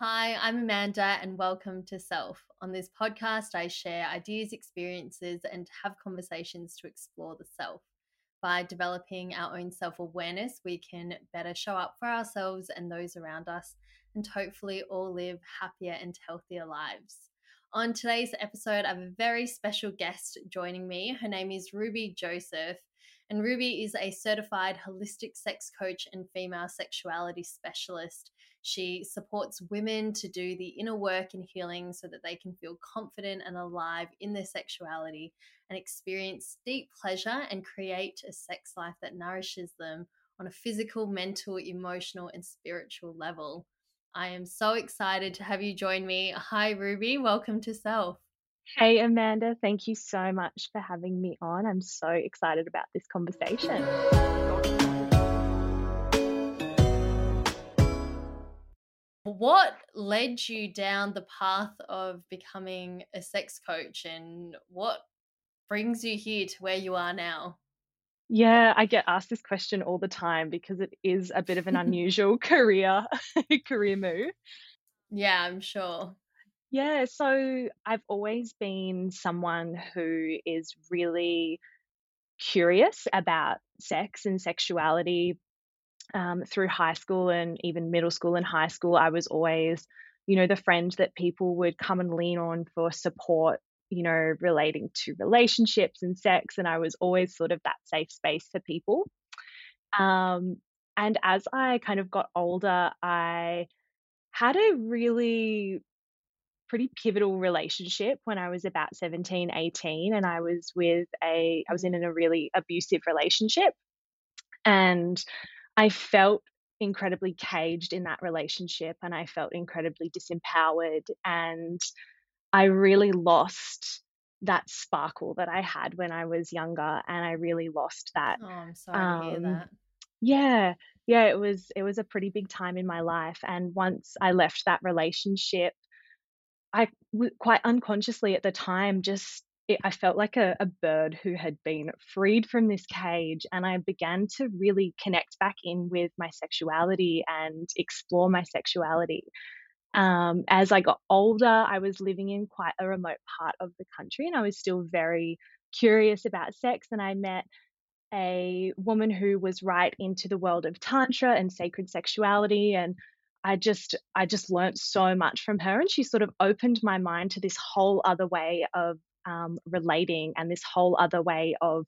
Hi, I'm Amanda, and welcome to Self. On this podcast, I share ideas, experiences, and have conversations to explore the self. By developing our own self awareness, we can better show up for ourselves and those around us, and hopefully all live happier and healthier lives. On today's episode, I have a very special guest joining me. Her name is Ruby Josif. And Ruby is a certified holistic sex coach and female sexuality specialist. She supports women to do the inner work and healing so that they can feel confident and alive in their sexuality and experience deep pleasure and create a sex life that nourishes them on a physical, mental, emotional, and spiritual level. I am so excited to have you join me. Hi, Ruby. Welcome to Self. Hey, Amanda. Thank you so much for having me on. I'm so excited about this conversation. What led you down the path of becoming a sex coach and what brings you here to where you are now? Yeah, I get asked this question all the time because it is a bit of an unusual career career move. Yeah, I'm sure. Yeah, so I've always been someone who is really curious about sex and sexuality um, through high school and even middle school and high school, I was always, you know, the friend that people would come and lean on for support, you know, relating to relationships and sex. And I was always sort of that safe space for people. Um, and as I kind of got older, I had a really pretty pivotal relationship when I was about 17, 18. And I was with a, I was in a really abusive relationship. And I felt incredibly caged in that relationship and I felt incredibly disempowered and I really lost that sparkle that I had when I was younger and I really lost that. Oh, I'm sorry um, to hear um, that. Yeah. Yeah, it was it was a pretty big time in my life and once I left that relationship I quite unconsciously at the time just it, I felt like a, a bird who had been freed from this cage, and I began to really connect back in with my sexuality and explore my sexuality. Um, as I got older, I was living in quite a remote part of the country, and I was still very curious about sex. And I met a woman who was right into the world of tantra and sacred sexuality and I just I just learned so much from her and she sort of opened my mind to this whole other way of um, relating and this whole other way of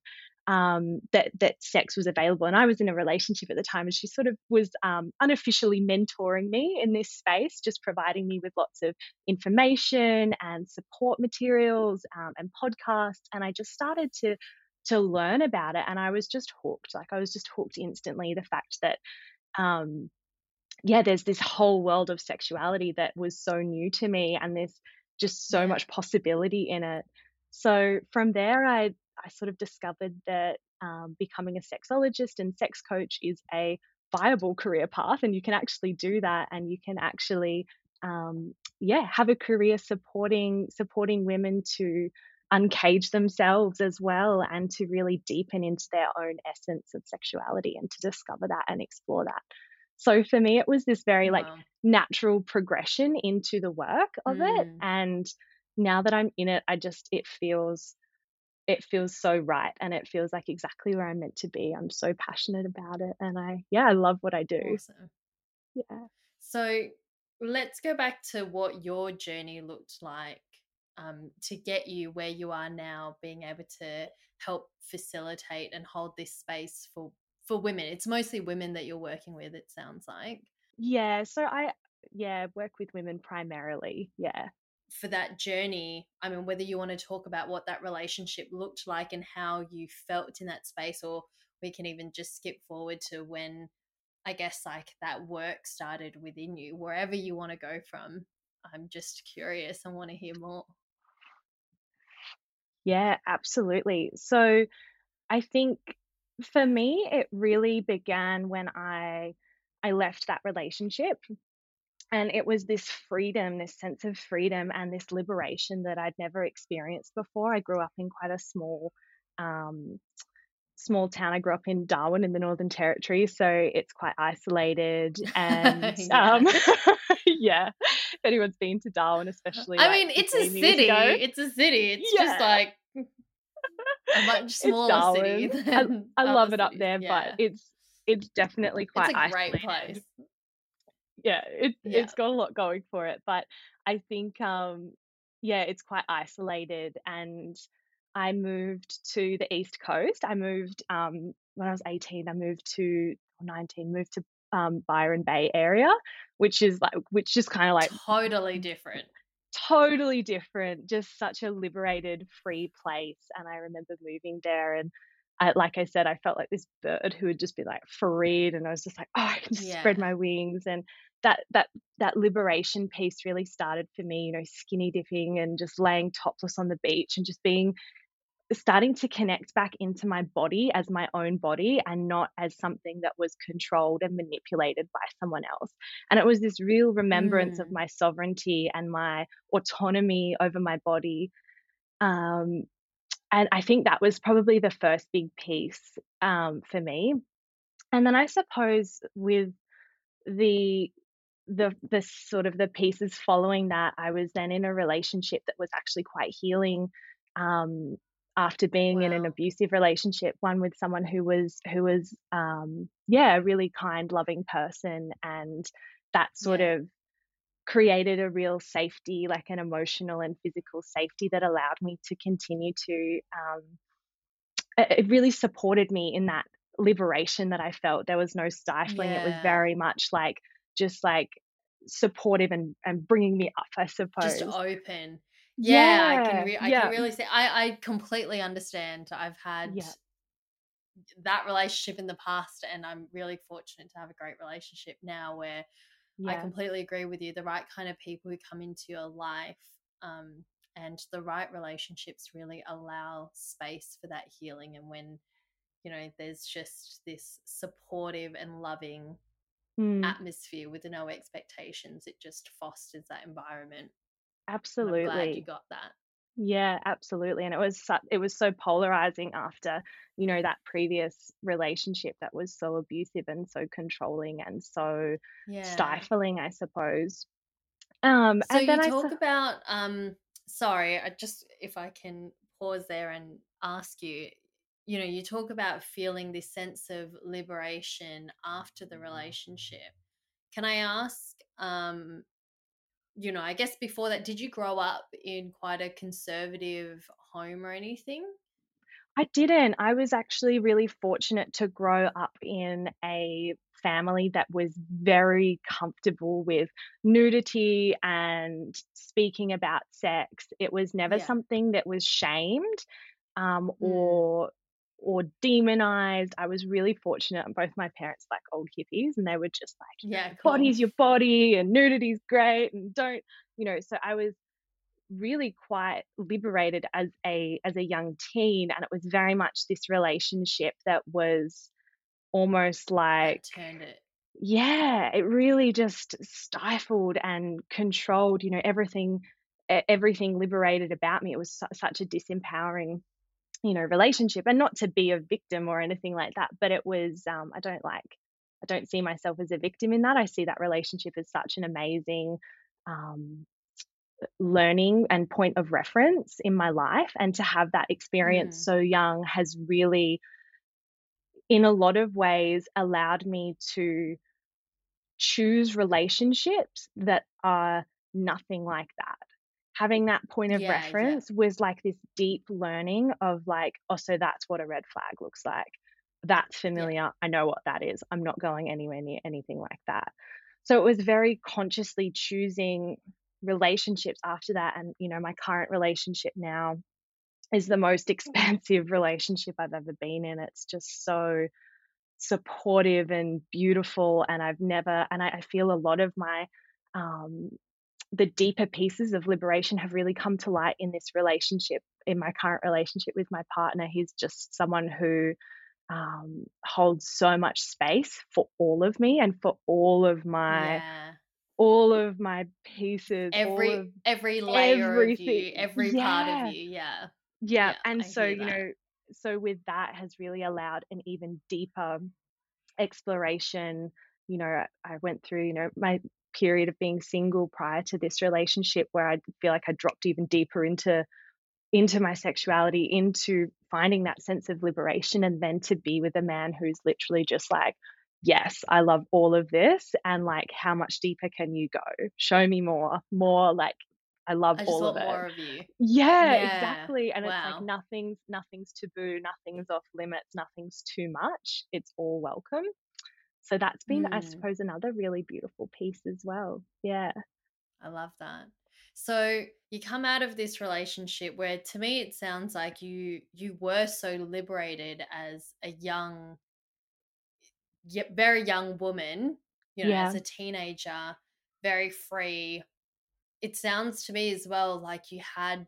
um, that that sex was available. And I was in a relationship at the time, and she sort of was um, unofficially mentoring me in this space, just providing me with lots of information and support materials um, and podcasts. And I just started to to learn about it, and I was just hooked. Like I was just hooked instantly. The fact that um, yeah, there's this whole world of sexuality that was so new to me, and there's just so much possibility in it. So from there, I I sort of discovered that um, becoming a sexologist and sex coach is a viable career path, and you can actually do that, and you can actually um, yeah have a career supporting supporting women to uncage themselves as well and to really deepen into their own essence of sexuality and to discover that and explore that so for me, it was this very wow. like natural progression into the work of mm. it. And now that I'm in it, I just, it feels, it feels so right. And it feels like exactly where I'm meant to be. I'm so passionate about it. And I, yeah, I love what I do. Awesome. Yeah. So let's go back to what your journey looked like um, to get you where you are now, being able to help facilitate and hold this space for for women. It's mostly women that you're working with, it sounds like. Yeah. So I, yeah, work with women primarily. Yeah. For that journey, I mean, whether you want to talk about what that relationship looked like and how you felt in that space, or we can even just skip forward to when I guess like that work started within you, wherever you want to go from. I'm just curious. I want to hear more. Yeah, absolutely. So I think for me, it really began when I I left that relationship. And it was this freedom, this sense of freedom and this liberation that I'd never experienced before. I grew up in quite a small um, small town. I grew up in Darwin in the Northern Territory, so it's quite isolated and yeah. Um, yeah. anyone's been to Darwin, especially. I like, mean, it's a city. ago. It's a city. It's Yeah. just like a much smaller city. I other love it up there, Yeah. but it's it's definitely quite it's a great isolated. place. Yeah, it Yeah. it's got a lot going for it, but I think um yeah, it's quite isolated and I moved to the East Coast. I moved um when I was 18, I moved to 19, moved to um Byron Bay area, which is like which is kind of like totally different. totally different, just such a liberated, free place. And I remember moving there and I, like I said, I felt like this bird who would just be like freed, and I was just like, oh, I can just spread my wings, and that that that liberation piece really started for me. You know, skinny dipping and just laying topless on the beach, and just being starting to connect back into my body as my own body and not as something that was controlled and manipulated by someone else. And it was this real remembrance of Mm. my sovereignty and my autonomy over my body. Um, and I think that was probably the first big piece um, for me. And then I suppose with the the the sort of the pieces following that, I was then in a relationship that was actually quite healing. Um, after being in an abusive relationship, one with someone who was who was um, yeah, a really kind, loving person, and that sort Yeah. of created a real safety, like an emotional and physical safety that allowed me to continue to um, it it really supported me in that liberation that I felt. There was no stifling. It was very much like just like supportive and and bringing me up, I suppose. Just open. Yeah, I can re- I yeah, can really say I I completely understand. I've had yeah, that relationship in the past and I'm really fortunate to have a great relationship now where I completely agree with you. The right kind of people who come into your life um, and the right relationships really allow space for that healing. And when, you know, there's just this supportive and loving mm, atmosphere with no expectations, it just fosters that environment. And I'm glad you absolutely. got that. Yeah, absolutely. And it was su- it was so polarizing after, you know, that previous relationship that was so abusive and so controlling and so Yeah. stifling, I suppose. Um, So and then you I talk saw, about um sorry, I just if I can pause there and ask you, you know, you talk about feeling this sense of liberation after the relationship. Can I ask um you know, I guess before that did you grow up in quite a conservative home or anything? I didn't. I was actually really fortunate to grow up in a family that was very comfortable with nudity and speaking about sex. It was never Yeah. something that was shamed um, Mm. or or demonized. I was really fortunate. Both my parents like old hippies, and they were just like, Yeah, cool. body's your body, and nudity's great, and don't, you know. So I was really quite liberated as a as a young teen and it was very much this relationship that was almost like turned it. yeah it really just stifled and controlled you know everything everything liberated about me it was su- such a disempowering you know relationship and not to be a victim or anything like that but it was um i don't like i don't see myself as a victim in that i see that relationship as such an amazing um learning and point of reference in my life and to have that experience Mm. so young has really in a lot of ways allowed me to choose relationships that are nothing like that having that point of Yeah, yeah. reference was like this deep learning of like oh so that's what a red flag looks like that's Yeah. familiar i know what that is i'm not going anywhere near anything like that so it was very consciously choosing relationships after that and you know my current relationship now is the most expansive relationship I've ever been in it's just so supportive and beautiful and I've never and I, I feel a lot of my um the deeper pieces of liberation have really come to light in this relationship in my current relationship with my partner he's just someone who um, holds so much space for all of me and for all of my Yeah. all of my pieces, all Every of every layer of you, everything. every part of you. Yeah. Yeah. Yeah, And I so, you that. know, so with that has really allowed an even deeper exploration. You know, I went through, you know, my period of being single prior to this relationship where I feel like I dropped even deeper into into my sexuality, into finding that sense of liberation, and then to be with a man who's literally just like, yes, I love all of this, and like, how much deeper can you go? Show me more, more like. I love I all of it. More of you. Yeah, yeah. exactly. And wow. it's like nothing's nothing's taboo, nothing's off limits, nothing's too much. It's all welcome. So that's been, mm. I suppose, another really beautiful piece as well. Yeah. I love that. So you come out of this relationship where to me it sounds like you you were so liberated as a young very young woman, you know, yeah. as a teenager, very free. It sounds to me as well like you had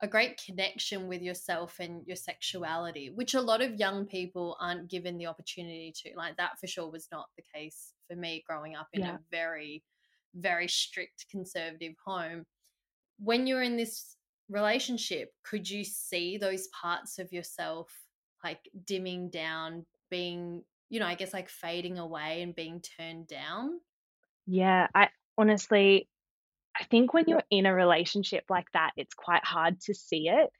a great connection with yourself and your sexuality, which a lot of young people aren't given the opportunity to. Like that for sure was not the case for me growing up in yeah. a very, very strict conservative home. When you're in this relationship, could you see those parts of yourself like dimming down, being, you know, I guess like fading away and being turned down? Yeah, I honestly, I think when you're in a relationship like that, it's quite hard to see it.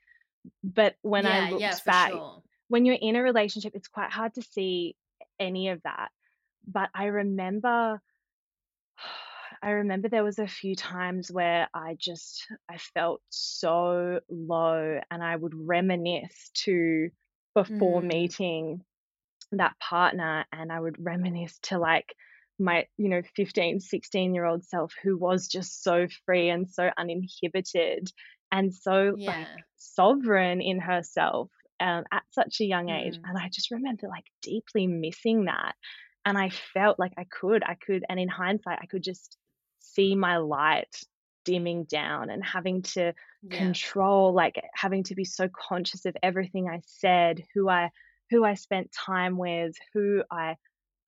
But when yeah, I look yeah, back, sure. when you're in a relationship, it's quite hard to see any of that. But I remember I remember there was a few times where I just I felt so low and I would reminisce to before mm. meeting that partner and I would reminisce to like my you know 15 16 year old self who was just so free and so uninhibited and so yeah. like sovereign in herself um, at such a young age mm. and i just remember like deeply missing that and i felt like i could i could and in hindsight i could just see my light dimming down and having to yeah. control like having to be so conscious of everything i said who i who i spent time with who i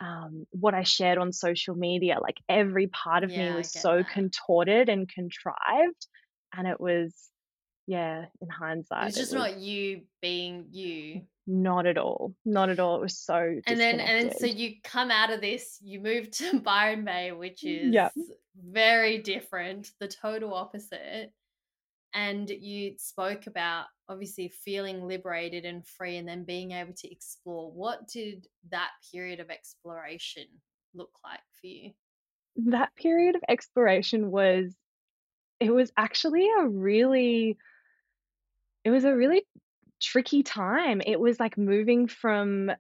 um, what I shared on social media, like every part of yeah, me was so that. contorted and contrived. And it was, yeah, in hindsight. It's just it not you being you. Not at all. Not at all. It was so And then and so you come out of this, you move to Byron Bay, which is yep. very different, the total opposite and you spoke about obviously feeling liberated and free and then being able to explore what did that period of exploration look like for you? That period of exploration was it was actually a really it was a really tricky time. It was like moving from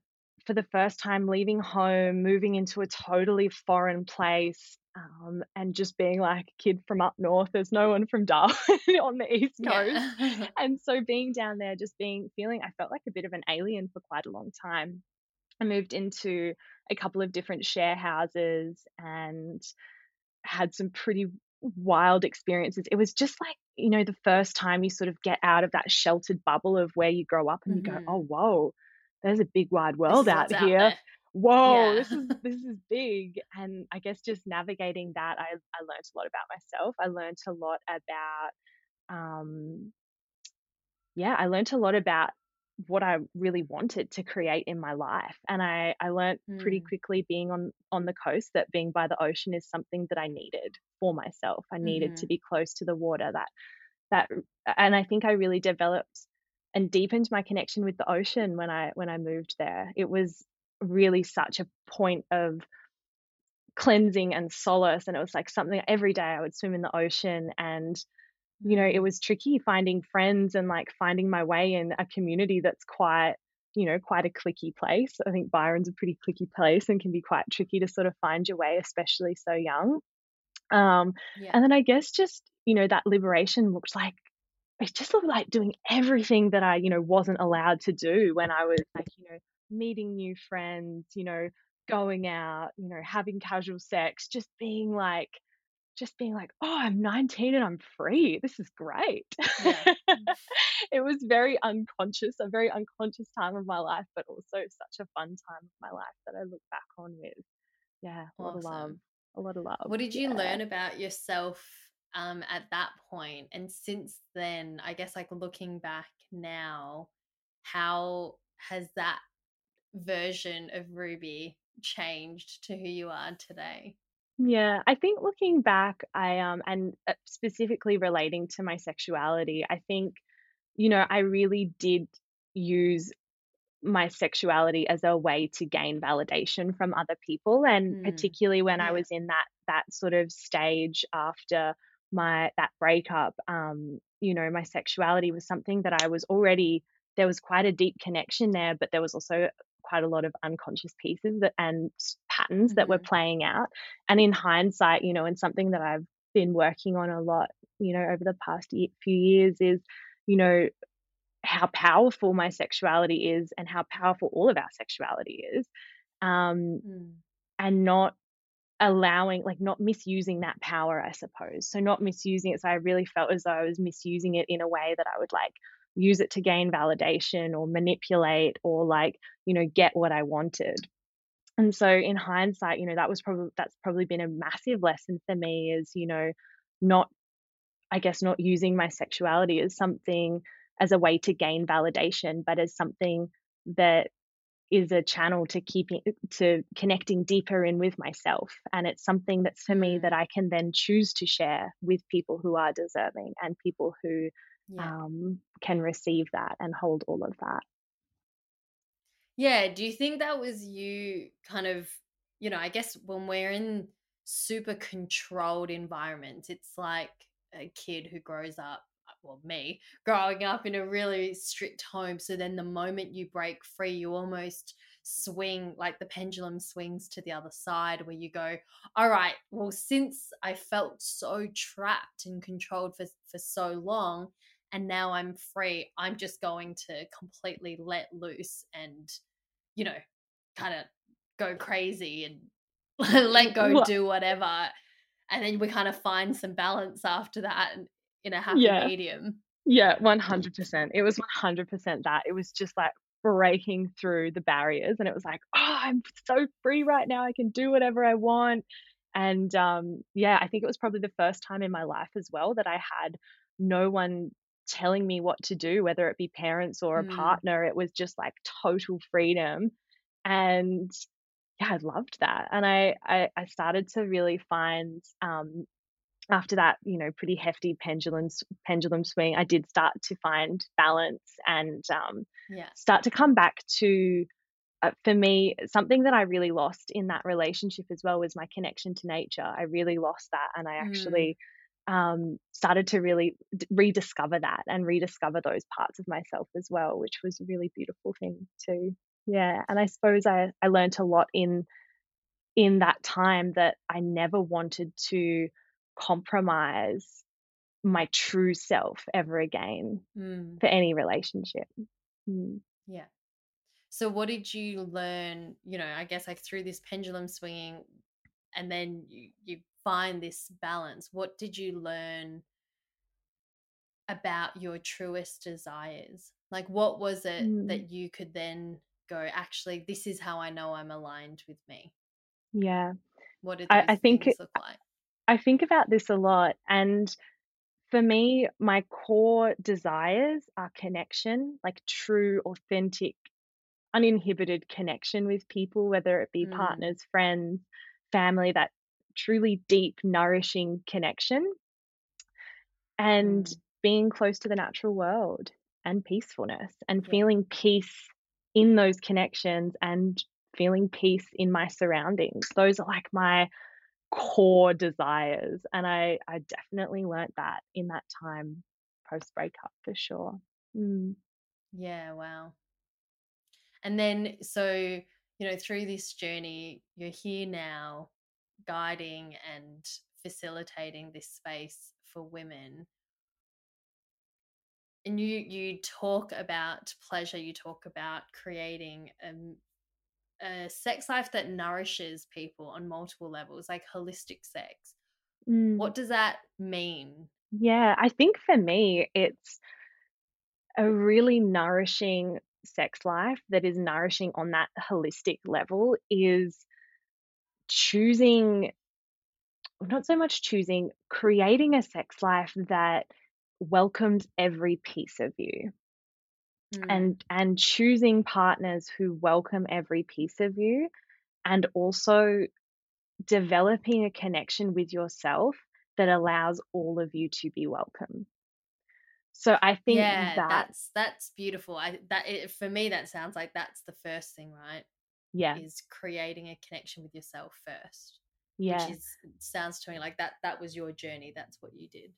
for the first time leaving home moving into a totally foreign place um, and just being like a kid from up north. There's no one from Darwin on the east coast, yeah. and so being down there, just being feeling, I felt like a bit of an alien for quite a long time. I moved into a couple of different share houses and had some pretty wild experiences. It was just like, you know, the first time you sort of get out of that sheltered bubble of where you grow up and mm-hmm. you go, mm-hmm. oh, whoa, there's a big wide world out here. Out whoa, yeah. this is this is big. And I guess just navigating that, I I learned a lot about myself. I learned a lot about, um, yeah, I learned a lot about what I really wanted to create in my life. And I I learned mm. pretty quickly being on on the coast that being by the ocean is something that I needed for myself. I needed mm-hmm. to be close to the water. That that, and I think I really developed and deepened my connection with the ocean when I when I moved there. It was really such a point of cleansing and solace and it was like something every day I would swim in the ocean and you know it mm. was tricky finding friends and like finding my way in a community that's quite you know quite a cliquey place I think Byron's a pretty cliquey place and can be quite tricky to sort of find your way especially so young um yeah. and then I guess just you know that liberation looked like it just looked like doing everything that I you know wasn't allowed to do when I was like you know meeting new friends, you know, going out, you know, having casual sex, just being like, just being like, oh, I'm 19 and I'm free. This is great. Yeah. it was very unconscious, a very unconscious time of my life, but also such a fun time of my life that I look back on with, yeah, a awesome. lot of love. A lot of love. What did you yeah. learn about yourself um, at that point? And since then, I guess like looking back now, how has that version of Ruby changed to who you are today? Yeah, I think looking back, I um and uh, specifically relating to my sexuality, I think, you know, I really did use my sexuality as a way to gain validation from other people and Mm, particularly when I was in that that sort of stage after my that breakup um you know my sexuality was something that I was already there was quite a deep connection there but there was also quite a lot of unconscious pieces that and patterns that were hmm playing out. And in hindsight you know and something that I've been working on a lot you know over the past few years is you know how powerful my sexuality is and how powerful all of our sexuality is, um, Mm, and not allowing like, not misusing that power, I suppose. So not misusing it, so I really felt as though I was misusing it in a way that I would, like, use it to gain validation or manipulate or, like, you know, get what I wanted. And so in hindsight, you know, that was probably that's probably been a massive lesson for me is, you know, not I guess not using my sexuality as something as a way to gain validation, but as something that is a channel to keeping to connecting deeper in with myself. And it's something that's for me that mm, I can then choose to share with people who are deserving and people who yeah. um, can receive that and hold all of that. Yeah, do you think that was you kind of, you know, I guess when we're in super controlled environments, it's like a kid who grows up, well, me, growing up in a really strict home. So then the moment you break free, you almost swing, like the pendulum swings to the other side, where you go, all right, well, since I felt so trapped and controlled for, for so long, and now I'm free, I'm just going to completely let loose and you know, kind of go crazy and let go, do whatever. And then we kind of find some balance after that and in a happy yeah, medium. Yeah, 100%. It was 100% that. It was just like breaking through the barriers and it was like, "Oh, I'm so free right now. I can do whatever I want." And, um, yeah, I think it was probably the first time in my life as well that I had no one telling me what to do, whether it be parents or a Mm, partner. It was just like total freedom. And yeah, I loved that. And I I I started to really find, um after that, you know, pretty hefty pendulum pendulum swing, I did start to find balance and um, yeah. start to come back to, uh, for me, something that I really lost in that relationship as well was my connection to nature. I really lost that, and I Mm, actually um, started to really d- rediscover that and rediscover those parts of myself as well, which was a really beautiful thing too. Yeah, and I suppose I I learned a lot in in that time that I never wanted to compromise my true self ever again mm, for any relationship. Mm. yeah. So what did you learn, you know, I guess like through this pendulum swinging and then you, you find this balance. What did you learn about your truest desires? Like, what was it Mm. that you could then go, actually, this is how I know I'm aligned with me? Yeah. What do I, I think things look like? I think about this a lot and for me, my core desires are connection, like true, authentic, uninhibited connection with people, whether it be Mm, partners, friends, family, that truly deep, nourishing connection. and mm, being close to the natural world and peacefulness and yeah. feeling peace in those connections and feeling peace in my surroundings. Those are like my core desires. And I, I definitely learnt that in that time post breakup for sure. Mm. Yeah. Wow. And then, so, you know, through this journey, you're here now guiding and facilitating this space for women. And you you talk about pleasure, you talk about creating um, a sex life that nourishes people on multiple levels, like holistic sex. Mm. What does that mean? Yeah, I think for me, it's a really nourishing sex life that is nourishing on that holistic level is choosing not so much choosing, creating a sex life that welcomes every piece of you Mm, and and choosing partners who welcome every piece of you and also developing a connection with yourself that allows all of you to be welcome. So I think Yeah, that, that's that's beautiful. I that it, for me that sounds like that's the first thing, right? yeah, Is creating a connection with yourself first, which yeah, is sounds to me like that that was your journey. That's what you did.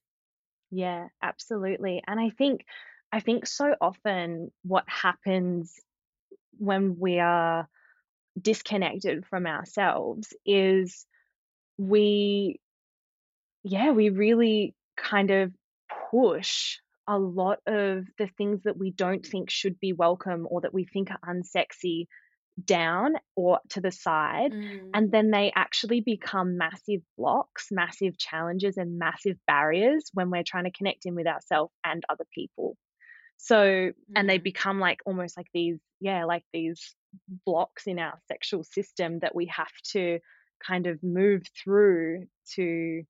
yeah, absolutely. And I think, I think so often what happens when we are disconnected from ourselves is we, yeah, we really kind of push a lot of the things that we don't think should be welcome or that we think are unsexy down or to the side. Mm, And then they actually become massive blocks, massive challenges, and massive barriers when we're trying to connect in with ourselves and other people. So, and they mm, become like almost like these, yeah, like these blocks in our sexual system that we have to kind of move through to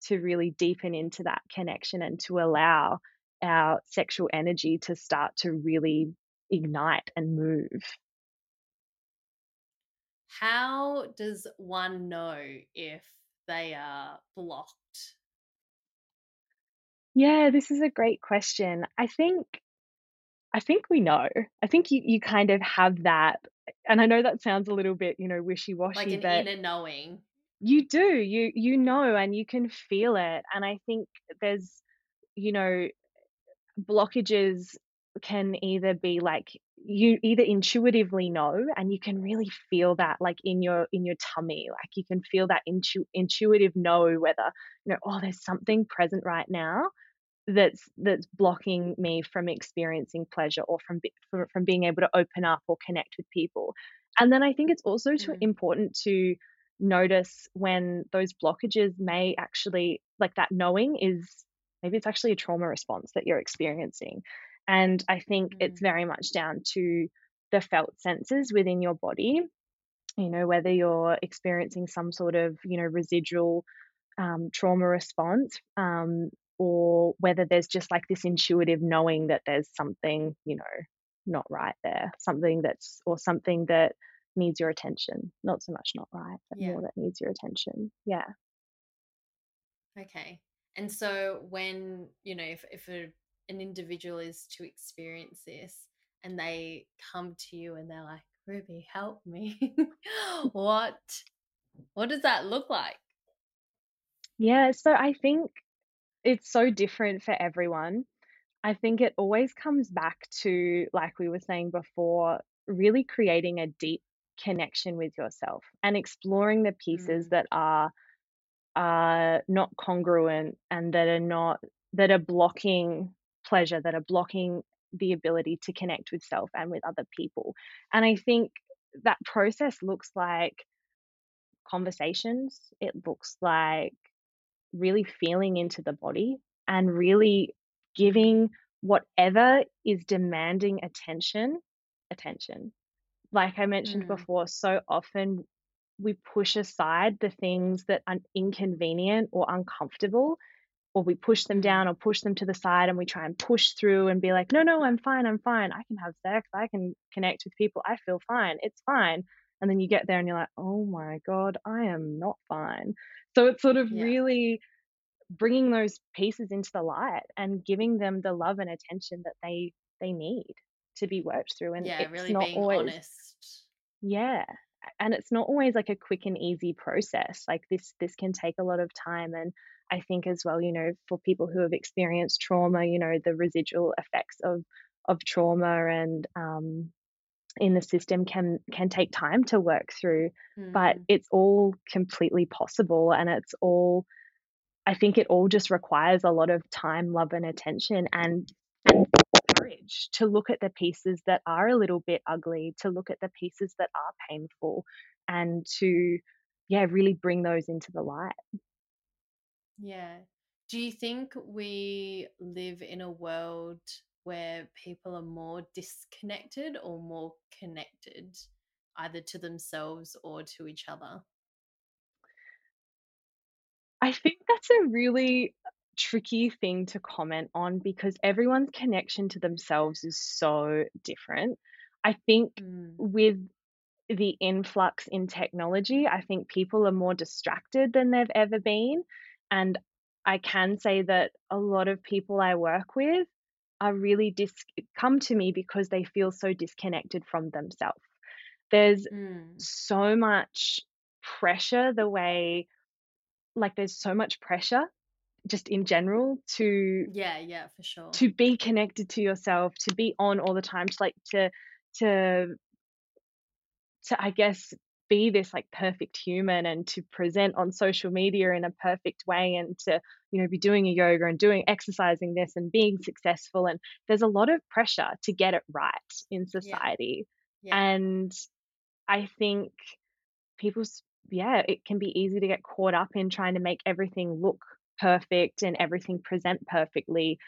to really deepen into that connection and to allow our sexual energy to start to really ignite and move. How does one know if they are blocked? Yeah, this is a great question. I think I think we know. I think you you kind of have that and I know that sounds a little bit, you know, wishy-washy, an but inner knowing. you do. You you know and you can feel it. And I think there's, you know, blockages can either be like you either intuitively know and you can really feel that like in your in your tummy like you can feel that intu- intuitive know whether you know oh there's something present right now that's that's blocking me from experiencing pleasure or from from, from being able to open up or connect with people. And then i think it's also too Mm, important to notice when those blockages may actually like that knowing is maybe it's actually a trauma response that you're experiencing. And i think it's mm, very much down to the felt senses within your body you know whether you're experiencing some sort of you know residual um, trauma response, um, or whether there's just like this intuitive knowing that there's something, you know, not right there, something that's, or something that needs your attention. Not so much not right, but yeah. more that needs your attention. Yeah. Okay. And so when, you know, if, if a, an individual is to experience this and they come to you and they're like, Ruby, help me. what what does that look like? Yeah. So I think it's so different for everyone. I think it always comes back to, like we were saying before, really creating a deep connection with yourself and exploring the pieces Mm, that are are not congruent and that are not that are blocking pleasure, that are blocking the ability to connect with self and with other people. And I think that process looks like conversations. It looks like really feeling into the body and really giving whatever is demanding attention, attention. Like I mentioned mm, before, so often we push aside the things that are inconvenient or uncomfortable, or we push them mm. down or push them to the side and we try and push through and be like, no, no, I'm fine, I'm fine. I can have sex, I can connect with people, I feel fine, it's fine. And then you get there and you're like, oh my God, I am not fine. So it's sort of Yeah. really bringing those pieces into the light and giving them the love and attention that they they need to be worked through and Yeah, it's really not being always honest. yeah and it's not always like a quick and easy process like this this can take a lot of time and i think as well you know for people who have experienced trauma you know the residual effects of of trauma and um in the system can can take time to work through but Mm, it's all completely possible and it's all I think it all just requires a lot of time, love, and attention and and courage to look at the pieces that are a little bit ugly, to look at the pieces that are painful, and to, yeah, really bring those into the light. yeah. Do you think we live in a world where people are more disconnected or more connected, either to themselves or to each other? I think that's a really tricky thing to comment on because everyone's connection to themselves is so different. I think Mm, with the influx in technology. I think people are more distracted than they've ever been. And I can say that a lot of people I work with are really dis- come to me because they feel so disconnected from themselves. There's Mm. so much pressure the way like there's so much pressure just in general to Yeah, yeah, for sure. to be connected to yourself, to be on all the time, to like to to to I guess be this like perfect human and to present on social media in a perfect way and to you know be doing a yoga and doing exercising this and being successful and there's a lot of pressure to get it right in Yeah, society yeah. and I think people's yeah it can be easy to get caught up in trying to make everything look perfect and everything present perfectly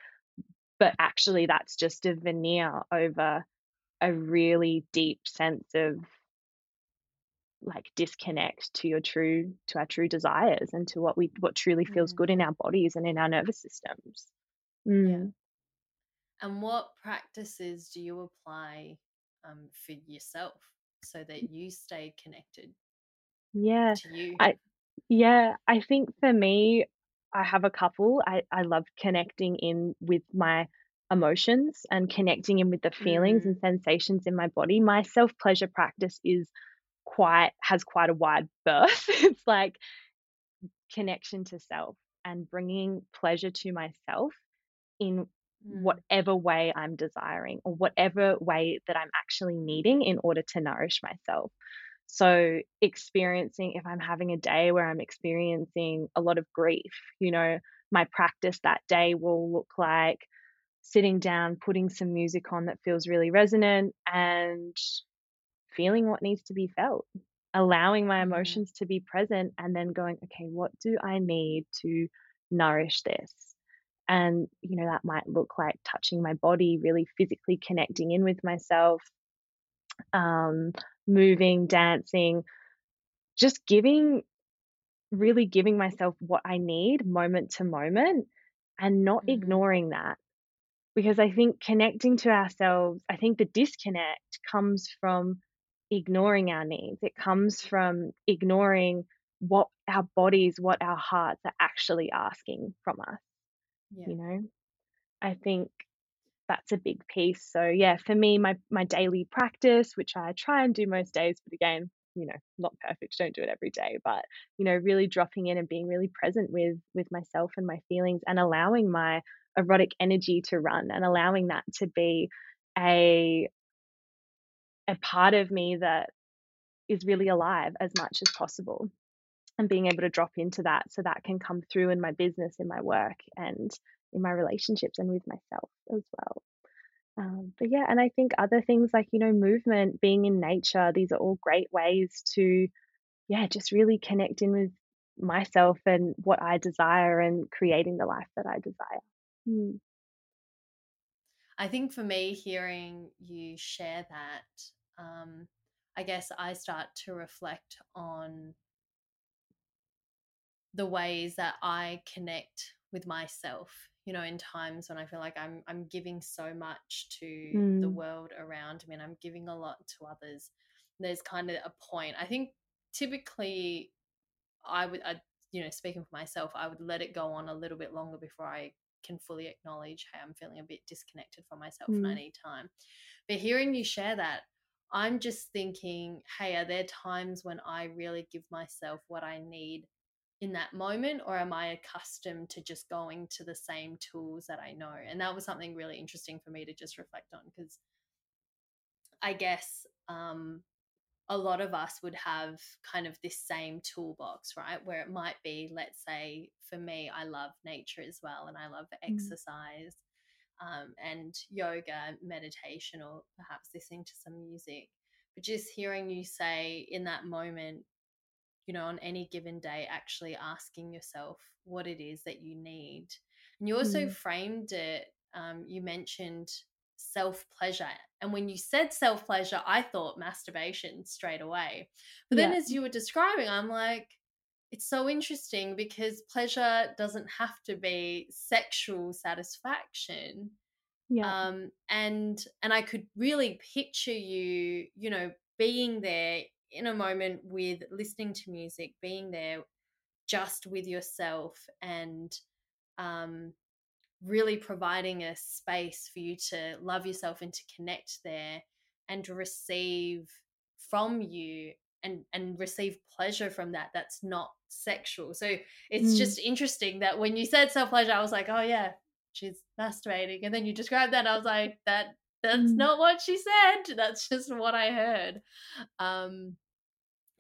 but actually that's just a veneer over a really deep sense of like disconnect to your true to our true desires and to what we what truly feels good in Mm. our bodies and in our nervous systems. Yeah. Mm. And what practices do you apply um, for yourself so that you stay connected Yeah. to you? I yeah, I think for me I have a couple. I I love connecting in with my emotions and connecting in with the feelings and Mm. sensations in my body. My self-pleasure practice is quite has quite a wide berth. It's like connection to self and bringing pleasure to myself in Mm. whatever way I'm desiring or whatever way that I'm actually needing in order to nourish myself. So, experiencing if I'm having a day where I'm experiencing a lot of grief, you know, my practice that day will look like sitting down, putting some music on that feels really resonant and feeling what needs to be felt, allowing my Mm. emotions to be present, and then going, okay, what do I need to nourish this? And, you know, that might look like touching my body, really physically connecting in with myself, um, moving, dancing, just giving, really giving myself what I need moment to moment and not Mhm. ignoring that. Because I think connecting to ourselves, I think the disconnect comes from ignoring our needs. It comes from ignoring what our bodies, what our hearts are actually asking from us, Yeah. you know? I think that's a big piece. So yeah, for me, my my daily practice, which I try and do most days, but again, you know, not perfect, don't do it every day, but you know, really dropping in and being really present with with myself and my feelings and allowing my erotic energy to run and allowing that to be a a part of me that is really alive as much as possible and being able to drop into that so that can come through in my business, in my work and in my relationships and with myself as well. Um, but yeah, and I think other things like, you know, movement, being in nature, these are all great ways to, yeah, just really connect in with myself and what I desire and creating the life that I desire. Mm, I think for me, hearing you share that, um, I guess I start to reflect on the ways that I connect with myself. You know, in times when I feel like I'm I'm giving so much to the mm, world around me and I'm giving a lot to others. There's kind of a point. I think typically I would, I, you know, speaking for myself, I would let it go on a little bit longer before I can fully acknowledge, hey, I'm feeling a bit disconnected from myself and I mm, need time. But hearing you share that, I'm just thinking, hey, are there times when I really give myself what I need in that moment, or am I accustomed to just going to the same tools that I know? And that was something really interesting for me to just reflect on because I guess um, a lot of us would have kind of this same toolbox, right? Where it might be, let's say, for me, I love nature as well, and I love mm, exercise um, and yoga, meditation, or perhaps listening to some music. But just hearing you say in that moment, you know, on any given day, actually asking yourself what it is that you need. And you also mm. framed it, um, you mentioned self pleasure. And when you said self pleasure, I thought masturbation straight away. But then as you were describing, I'm like, it's so interesting because pleasure doesn't have to be sexual satisfaction yeah, um, and and I could really picture you, you know, being there in a moment with listening to music, being there just with yourself and um, really providing a space for you to love yourself and to connect there and to receive from you and and receive pleasure from that that's not sexual so it's mm. just interesting that when you said self pleasure i was like oh yeah she's masturbating and then you described that i was like that that's mm. not what she said that's just what i heard um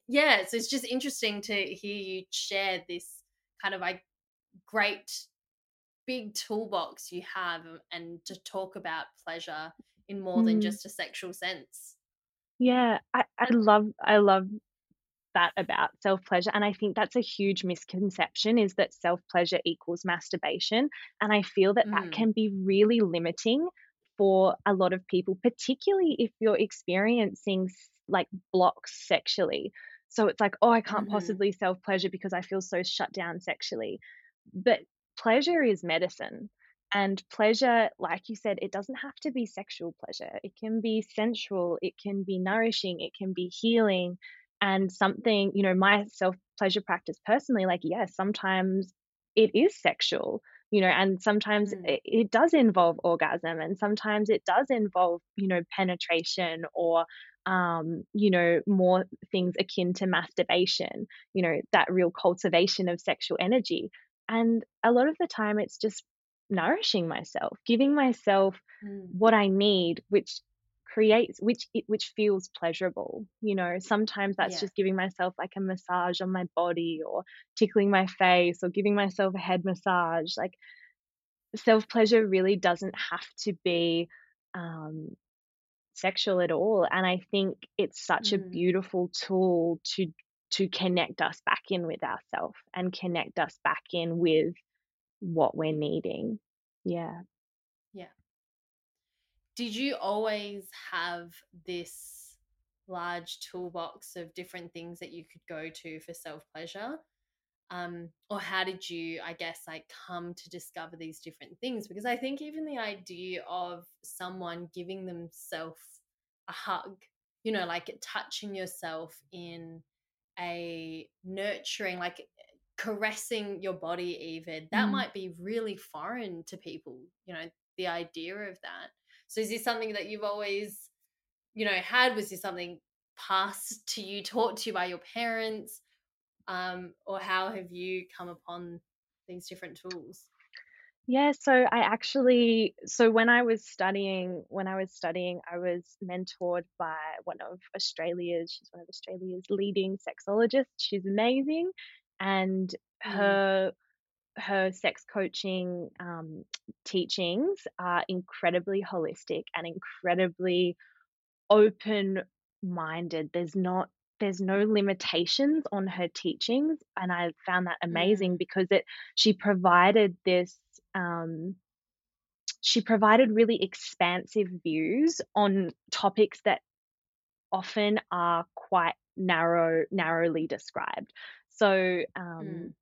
yeah so it's just interesting to hear you share this kind of like great big toolbox you have and to talk about pleasure in more mm. than just a sexual sense yeah I, I love i love that about self pleasure and i think that's a huge misconception is that self pleasure equals masturbation and i feel that mm. that can be really limiting for a lot of people particularly if you're experiencing like blocks sexually so it's like oh i can't mm-hmm. possibly self pleasure because i feel so shut down sexually but pleasure is medicine. And pleasure, like you said, it doesn't have to be sexual pleasure. It can be sensual, it can be nourishing, it can be healing. And something, you know, my self pleasure practice personally, like, yes, sometimes it is sexual, you know, and sometimes mm. it, it does involve orgasm, and sometimes it does involve, you know, penetration or um, you know, more things akin to masturbation, you know, that real cultivation of sexual energy. And a lot of the time, it's just nourishing myself, giving myself mm. what I need, which creates which which feels pleasurable you know sometimes that's yeah. just giving myself like a massage on my body or tickling my face or giving myself a head massage like self pleasure really doesn't have to be um, sexual at all and i think it's such mm. a beautiful tool to to connect us back in with ourselves and connect us back in with what we're needing. Yeah. Yeah. Did you always have this large toolbox of different things that you could go to for self pleasure? Um, or how did you, I guess, like come to discover these different things? Because I think even the idea of someone giving themselves a hug, you know, like touching yourself in a nurturing, like caressing your body, even that mm. might be really foreign to people, you know, the idea of that. So, is this something that you've always, you know, had? Was this something passed to you, taught to you by your parents? Um, or how have you come upon these different tools? Yeah, so I actually so when I was studying when I was studying I was mentored by one of Australia's she's one of Australia's leading sexologists. She's amazing and mm. Her sex coaching um, teachings are incredibly holistic and incredibly open minded. There's not there's no limitations on her teachings and I found that amazing mm. because it she provided this um, she provided really expansive views on topics that often are quite narrow narrowly described so um, mm.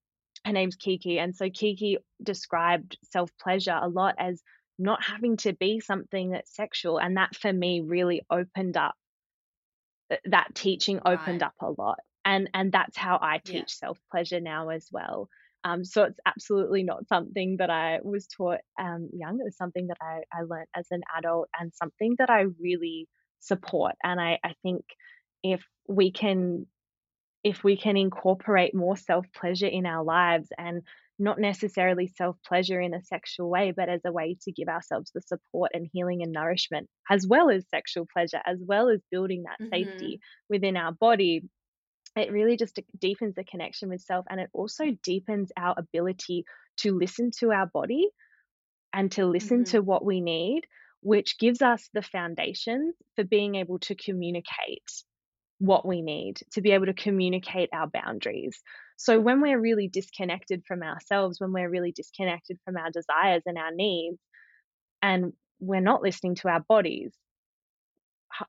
Her name's kiki and so kiki described self pleasure a lot as not having to be something that's sexual and that for me really opened up that teaching opened right. up a lot and and that's how i teach yeah. self pleasure now as well um, so it's absolutely not something that I was taught um, young. It was something that I, I learned as an adult and something that I really support. And I, I think if we can if we can incorporate more self pleasure in our lives and not necessarily self pleasure in a sexual way, but as a way to give ourselves the support and healing and nourishment, as well as sexual pleasure, as well as building that mm-hmm. safety within our body, it really just deepens the connection with self and it also deepens our ability to listen to our body and to listen mm-hmm. to what we need which gives us the foundation for being able to communicate what we need to be able to communicate our boundaries so when we're really disconnected from ourselves when we're really disconnected from our desires and our needs and we're not listening to our bodies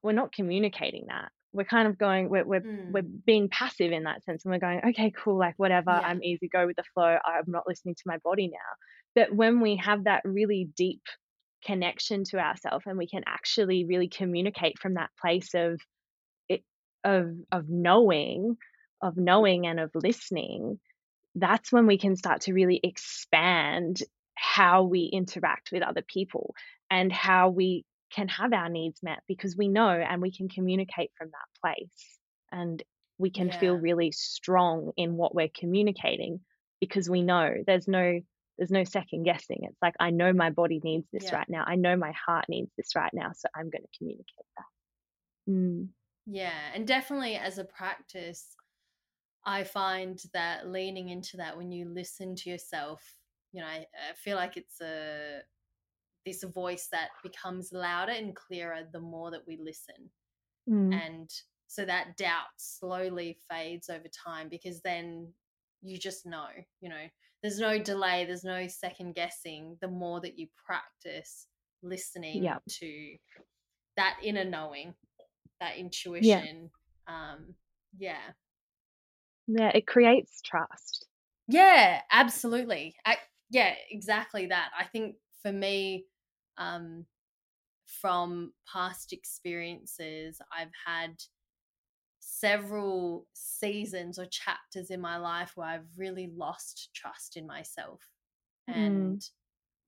we're not communicating that we're kind of going we're we're, mm. we're being passive in that sense and we're going okay cool like whatever yeah. i'm easy go with the flow i'm not listening to my body now but when we have that really deep connection to ourselves and we can actually really communicate from that place of of of knowing of knowing and of listening that's when we can start to really expand how we interact with other people and how we can have our needs met because we know and we can communicate from that place and we can feel really strong in what we're communicating because we know there's no there's no second guessing. It's like i know my body needs this Yeah. right now. I know my heart needs this right now so i'm going to communicate that. Mm, Yeah. And definitely as a practice, I find that leaning into that when you listen to yourself, you know, I, I feel like it's a this voice that becomes louder and clearer the more that we listen. mm, And so that doubt slowly fades over time because then you just know, you know, there's no delay, there's no second guessing the more that you practice listening yeah to that inner knowing, that yeah intuition. Um, yeah. yeah it creates trust Yeah, absolutely. I, yeah, exactly that. I think for me, um, from past experiences, I've had several seasons or chapters in my life where I've really lost trust in myself mm, and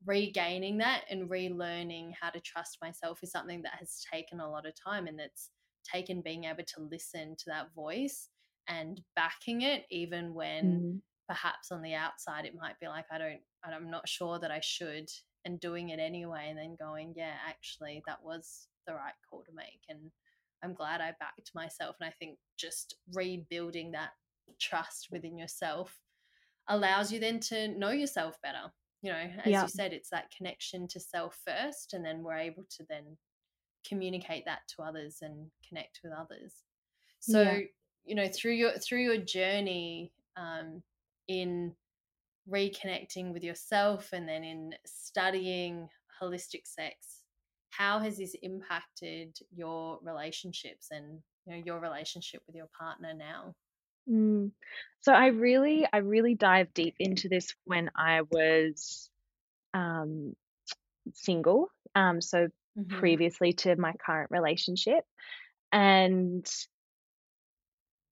regaining that and relearning how to trust myself is something that has taken a lot of time and it's taken being able to listen to that voice and backing it even when mm, perhaps on the outside it might be like I don't I'm not sure that I should and doing it anyway and then going yeah actually that was the right call to make and I'm glad I backed myself and I think just rebuilding that trust within yourself allows you then to know yourself better you know as yeah. you said it's that connection to self first and then we're able to then communicate that to others and connect with others. So yeah you know through your through your journey um, in reconnecting with yourself and then in studying holistic sex how has this impacted your relationships and you know your relationship with your partner now? Mm. so i really i really dived deep into this when i was um single. Um so mm-hmm. previously to my current relationship and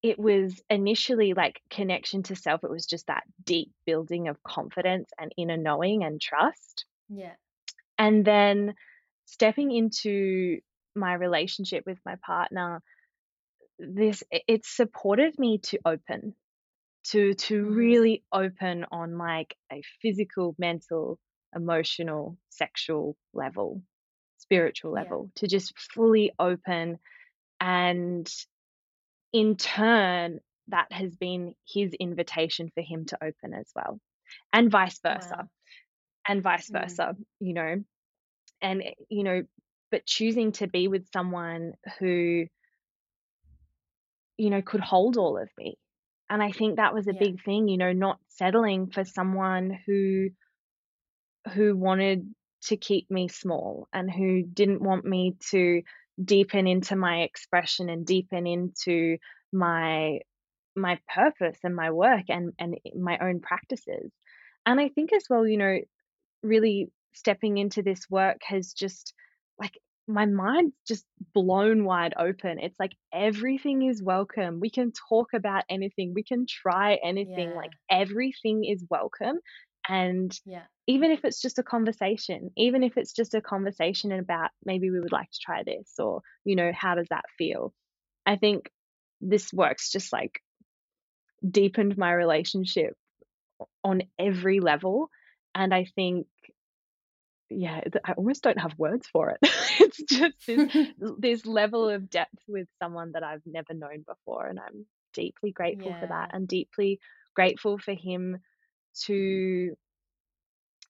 it was initially like connection to self it was just that deep building of confidence and inner knowing and trust yeah and then stepping into my relationship with my partner this it supported me to open to to mm-hmm. really open on like a physical mental emotional sexual level spiritual yeah. level to just fully open and in turn that has been his invitation for him to open as well and vice versa wow. and vice mm. versa you know and eh, you know but choosing to be with someone who you know could hold all of me and i think that was a yeah. big thing you know not settling for someone who who wanted to keep me small and who didn't want me to deepen into my expression and deepen into my my purpose and my work and and my own practices and i think as well you know really stepping into this work has just like my mind's just blown wide open. It's like everything is welcome. We can talk about anything. We can try anything. yeah Like everything is welcome. And yeah even if it's just a conversation, even if it's just a conversation about maybe we would like to try this or, you know, how does that feel? I think this works just like deepened my relationship on every level. And I think yeah, I almost don't have words for it. it's just this this level of depth with someone that I've never known before, and I'm deeply grateful for that, and deeply grateful for him to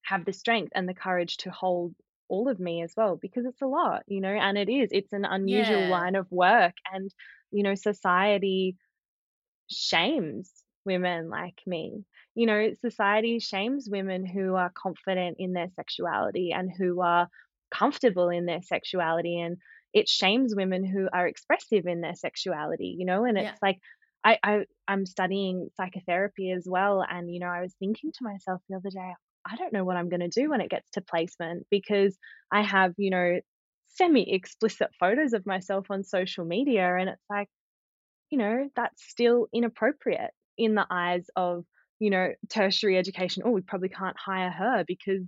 have the strength and the courage to hold all of me as well, because it's a lot, you know, and it is. It's an unusual yeah line of work, and you know, society shames women like me. You know, society shames women who are confident in their sexuality and who are comfortable in their sexuality and it shames women who are expressive in their sexuality, you know, and yeah it's like I, I I'm studying psychotherapy as well and you know, I was thinking to myself the other day, I don't know what I'm going to do when it gets to placement because I have, you know, semi explicit photos of myself on social media and it's like you know, that's still inappropriate in the eyes of, you know, tertiary education. Oh, we probably can't hire her because,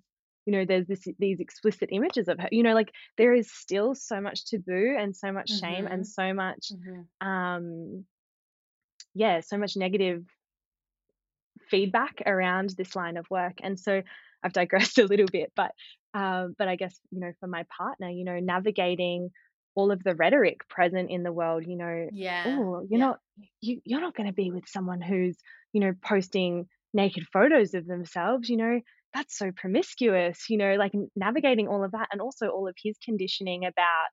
you know, there's this these explicit images of her. You know, like there is still so much taboo and so much shame and Mm-hmm. so much Mm-hmm. um yeah, so much negative feedback around this line of work. And so I've digressed a little bit, but um, but I guess you know for my partner, you know, navigating all of the rhetoric present in the world, you know, Yeah. oh, you're Yeah. not you you're not going to be with someone who's you know posting naked photos of themselves, you know. That's so promiscuous, you know, like navigating all of that and also all of his conditioning about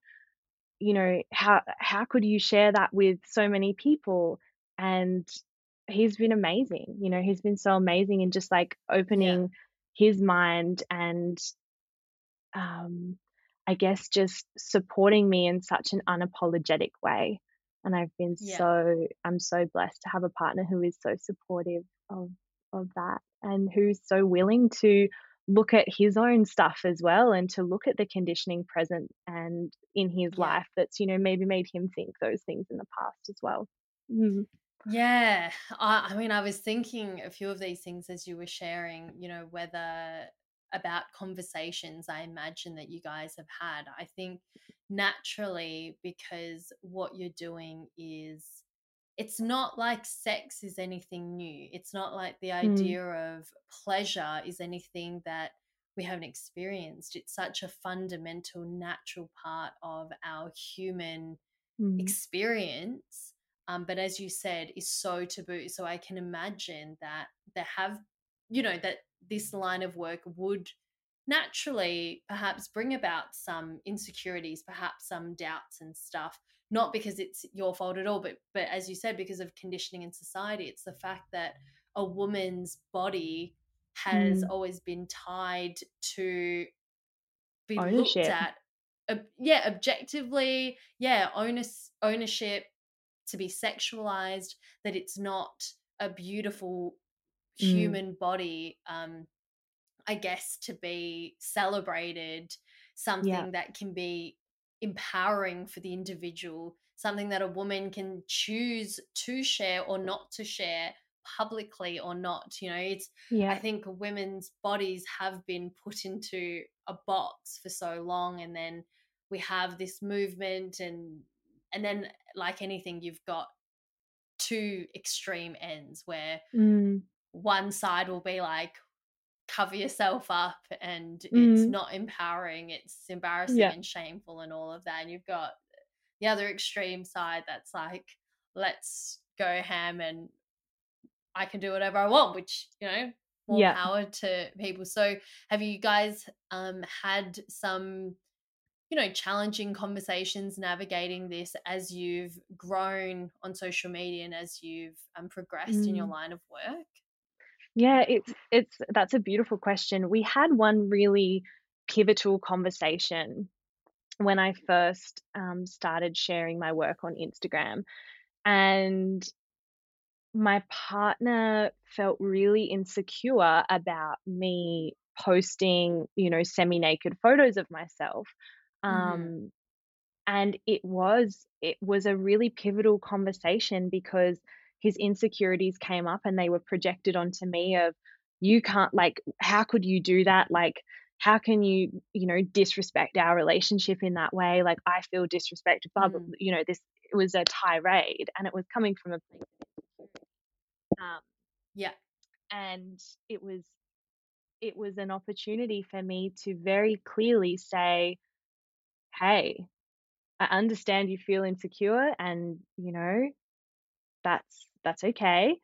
you know how how could you share that with so many people and he's been amazing you know he's been so amazing in just like Yeah. opening his mind and um i guess just supporting me in such an unapologetic way and i've been Yeah. so i'm so blessed to have a partner who is so supportive of of that and who's so willing to look at his own stuff as well and to look at the conditioning present and in his Yeah. life that's you know maybe made him think those things in the past as well mm. Yeah, I, I mean, I was thinking a few of these things as you were sharing, you know, whether about conversations I imagine that you guys have had. I think naturally, because what you're doing is, it's not like sex is anything new. It's not like the Mm. idea of pleasure is anything that we haven't experienced. It's such a fundamental, natural part of our human Mm. experience um, but as you said is so taboo so i can imagine that there have you know that this line of work would naturally perhaps bring about some insecurities perhaps some doubts and stuff not because it's your fault at all but but as you said because of conditioning in society it's the fact that a woman's body has Mm. always been tied to be looked at ob- yeah objectively yeah onus ownership to be sexualized that it's not a beautiful mm. human body um i guess to be celebrated yeah something that can be empowering for the individual something that a woman can choose to share or not to share publicly or not you know it's yeah. I think women's bodies have been put into a box for so long, and then we have this movement, and and then like anything, you've got two extreme ends where mm. one side will be like cover yourself up and it's Mm. not empowering it's embarrassing yeah and shameful and all of that and you've got the other extreme side that's like let's go ham and I can do whatever I want, which, you know, more yeah power to people. So have you guys um had some, you know, challenging conversations navigating this as you've grown on social media and as you've um, progressed in your mm. line of work? Yeah, it's it's that's a beautiful question. We had one really pivotal conversation when I first um, started sharing my work on Instagram, and my partner felt really insecure about me posting, you know, semi-naked photos of myself. Mm-hmm. Um, and it was it was a really pivotal conversation because his insecurities came up and they were projected onto me of you can't like how could you do that like how can you you know disrespect our relationship in that way like i feel disrespected blah, blah, Mm. you know this it was a tirade and it was coming from a place um Yeah. and it was it was an opportunity for me to very clearly say hey I understand you feel insecure and, you know, that's that's okay,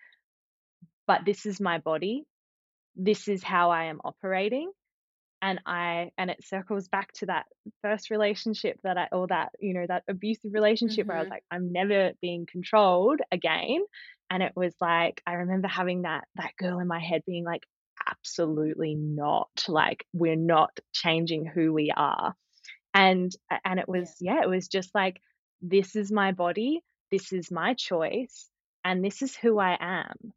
but this is my body. This is how I am operating and I and it circles back to that first relationship that I or that, you know, that abusive relationship where I was Mm-hmm. like I'm never being controlled again and it was like I remember having that that girl in my head being like absolutely not. Like we're not changing who we are and and it Yeah. was yeah it was just like this is my body this is my choice and this is who i am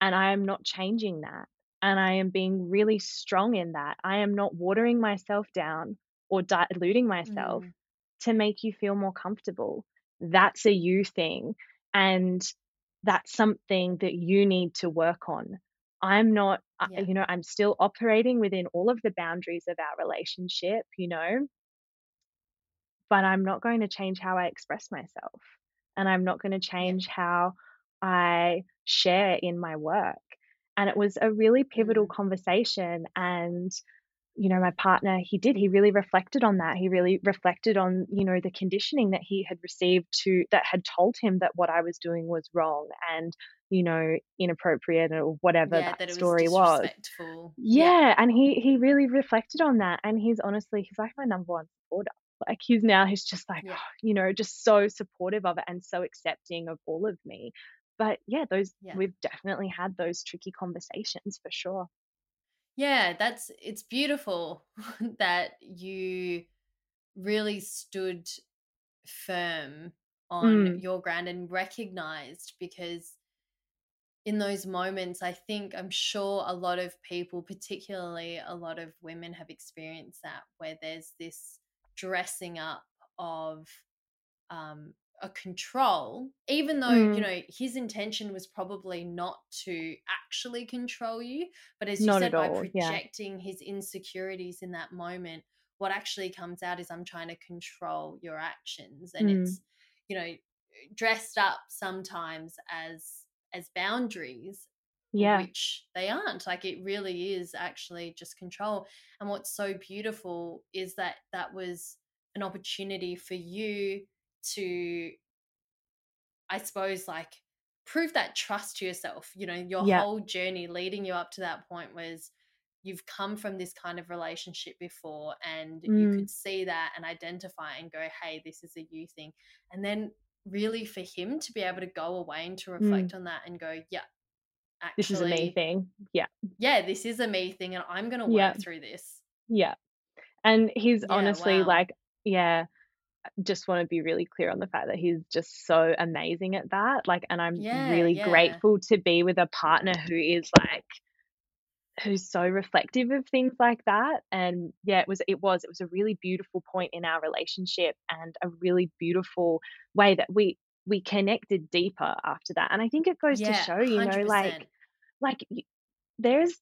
and i am not changing that and i am being really strong in that i am not watering myself down or diluting myself Mm. to make you feel more comfortable that's a you thing And that's something that you need to work on. I'm not, yeah. you know, I'm still operating within all of the boundaries of our relationship, you know, but I'm not going to change how I express myself. And I'm not going to change how I share in my work. And it was a really pivotal mm. conversation. And you know my partner he did he really reflected on that he really reflected on you know the conditioning that he had received to that had told him that what i was doing was wrong and you know inappropriate or whatever yeah, that, that story was, was. Yeah, yeah, and he he really reflected on that and he's honestly he's like my number one supporter like he's now he's just like yeah. you know just so supportive of it and so accepting of all of me but yeah those yeah. we've definitely had those tricky conversations for sure yeah, that's it's beautiful that you really stood firm on mm. your ground and recognized because in those moments i think i'm sure a lot of people particularly a lot of women have experienced that where there's this dressing up of um, a control, even though, mm. you know, his intention was probably not to actually control you. But as you not said, by projecting yeah. his insecurities in that moment, what actually comes out is I'm trying to control your actions. And mm. it's, you know, dressed up sometimes as as boundaries yeah which they aren't like it really is actually just control and what's so beautiful is that that was an opportunity for you to i suppose like prove that trust to yourself you know your yeah. whole journey leading you up to that point was you've come from this kind of relationship before and mm. you could see that and identify and go hey this is a you thing and then really for him to be able to go away and to reflect mm. on that and go yeah actually this is a me thing yeah yeah this is a me thing and i'm gonna work yeah. through this yeah and he's yeah, honestly wow. like yeah just want to be really clear on the fact that he's just so amazing at that. Like, and I'm yeah, really grateful to be with a partner who is like, who's so reflective of things like that. And yeah, it was, it was, it was a really beautiful point in our relationship and a really beautiful way that we, we connected deeper after that. And I think it goes yeah, to show, you 100%. know, like, like there's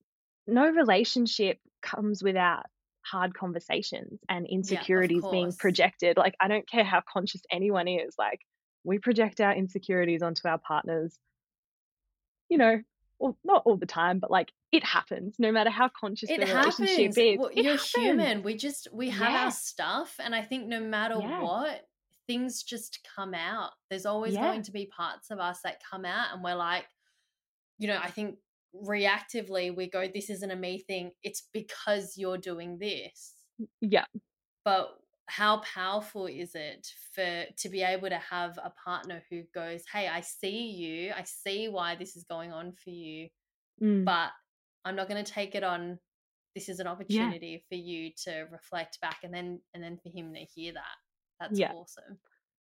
no relationship comes without hard conversations and insecurities yeah, being projected. Like, I don't care how conscious anyone is, like, we project our insecurities onto our partners, you know, well, not all the time, but like it happens no matter how conscious it the happens. relationship is. Well, you're happens. human. We just, we have yeah. our stuff. And I think no matter yeah. what, things just come out. There's always going to be parts of us that come out, and we're like, you know, I think reactively we go, this isn't a me thing. It's because you're doing this. Yeah. But how powerful is it for to be able to have a partner who goes, Hey, I see you. I see why this is going on for you. Mm. But I'm not going to take it on. This is an opportunity yeah. for you to reflect back and then and then for him to hear that. That's yeah. awesome.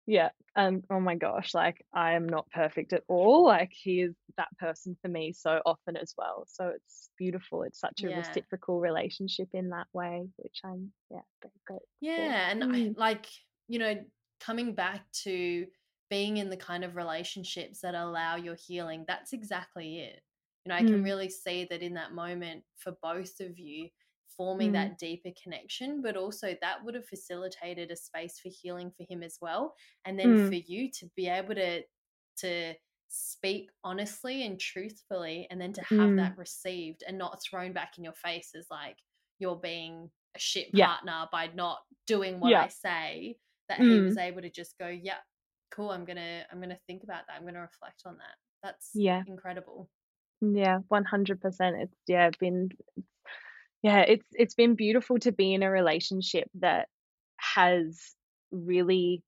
Yeah. And oh my gosh, like I am not perfect at all. Like he is that person for me so often as well. So it's beautiful. It's such a yeah. reciprocal relationship in that way, which I'm yeah, very grateful. Yeah. And. I, like, you know, coming back to being in the kind of relationships that allow your healing, that's exactly it. You know, I can mm. really see that in that moment for both of you, forming mm. that deeper connection, but also that would have facilitated a space for healing for him as well. And then mm. for you to be able to to speak honestly and truthfully and then to have mm. that received and not thrown back in your face as like you're being a shit partner yeah. by not doing what yeah. I say that he was mm. able to just go yeah cool I'm going to I'm going to think about that I'm going to reflect on that that's yeah incredible yeah 100% it's yeah been yeah it's it's been beautiful to be in a relationship that has really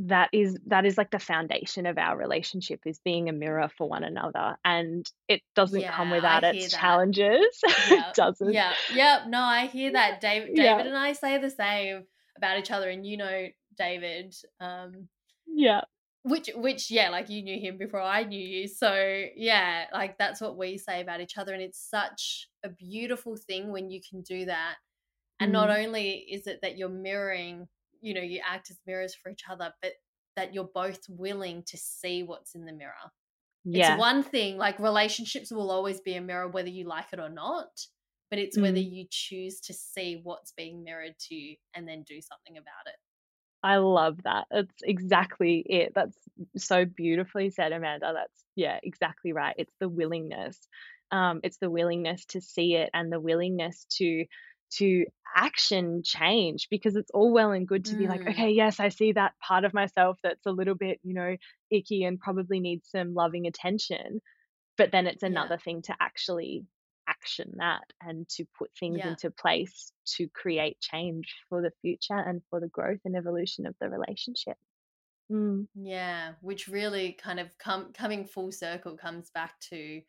that is that is like the foundation of our relationship is being a mirror for one another and it doesn't yeah, come without its challenges yep. it doesn't yeah yep no i hear that david david yeah. and i say the same about each other and you know david um yeah which which yeah like you knew him before i knew you so yeah like that's what we say about each other and it's such a beautiful thing when you can do that and mm. not only is it that you're mirroring you know you act as mirrors for each other but that you're both willing to see what's in the mirror. yeah It's one thing, like relationships will always be a mirror whether you like it or not, but it's whether Mm. you choose to see what's being mirrored to you and then do something about it. I love that. That's exactly it. That's so beautifully said, Amanda. That's yeah, exactly right. It's the willingness. Um, it's the willingness to see it and the willingness to to action change because it's all well and good to be like, Mm. okay, yes, I see that part of myself that's a little bit, you know, icky and probably needs some loving attention. But then it's Yeah. another thing to actually action that and to put things Yeah. into place to create change for the future and for the growth and evolution of the relationship. Mm, Yeah, which really kind of come coming full circle comes back to